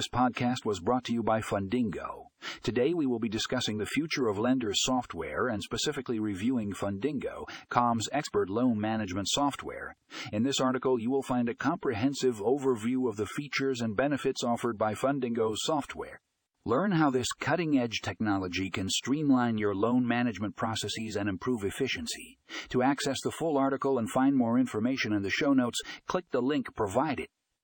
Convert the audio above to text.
This podcast was brought to you by Fundingo. Today we will be discussing the future of lender software and specifically reviewing Fundingo, Com's expert loan management software. In this article, you will find a comprehensive overview of the features and benefits offered by Fundingo's software. Learn how this cutting edge technology can streamline your loan management processes and improve efficiency. To access the full article and find more information in the show notes, click the link provided.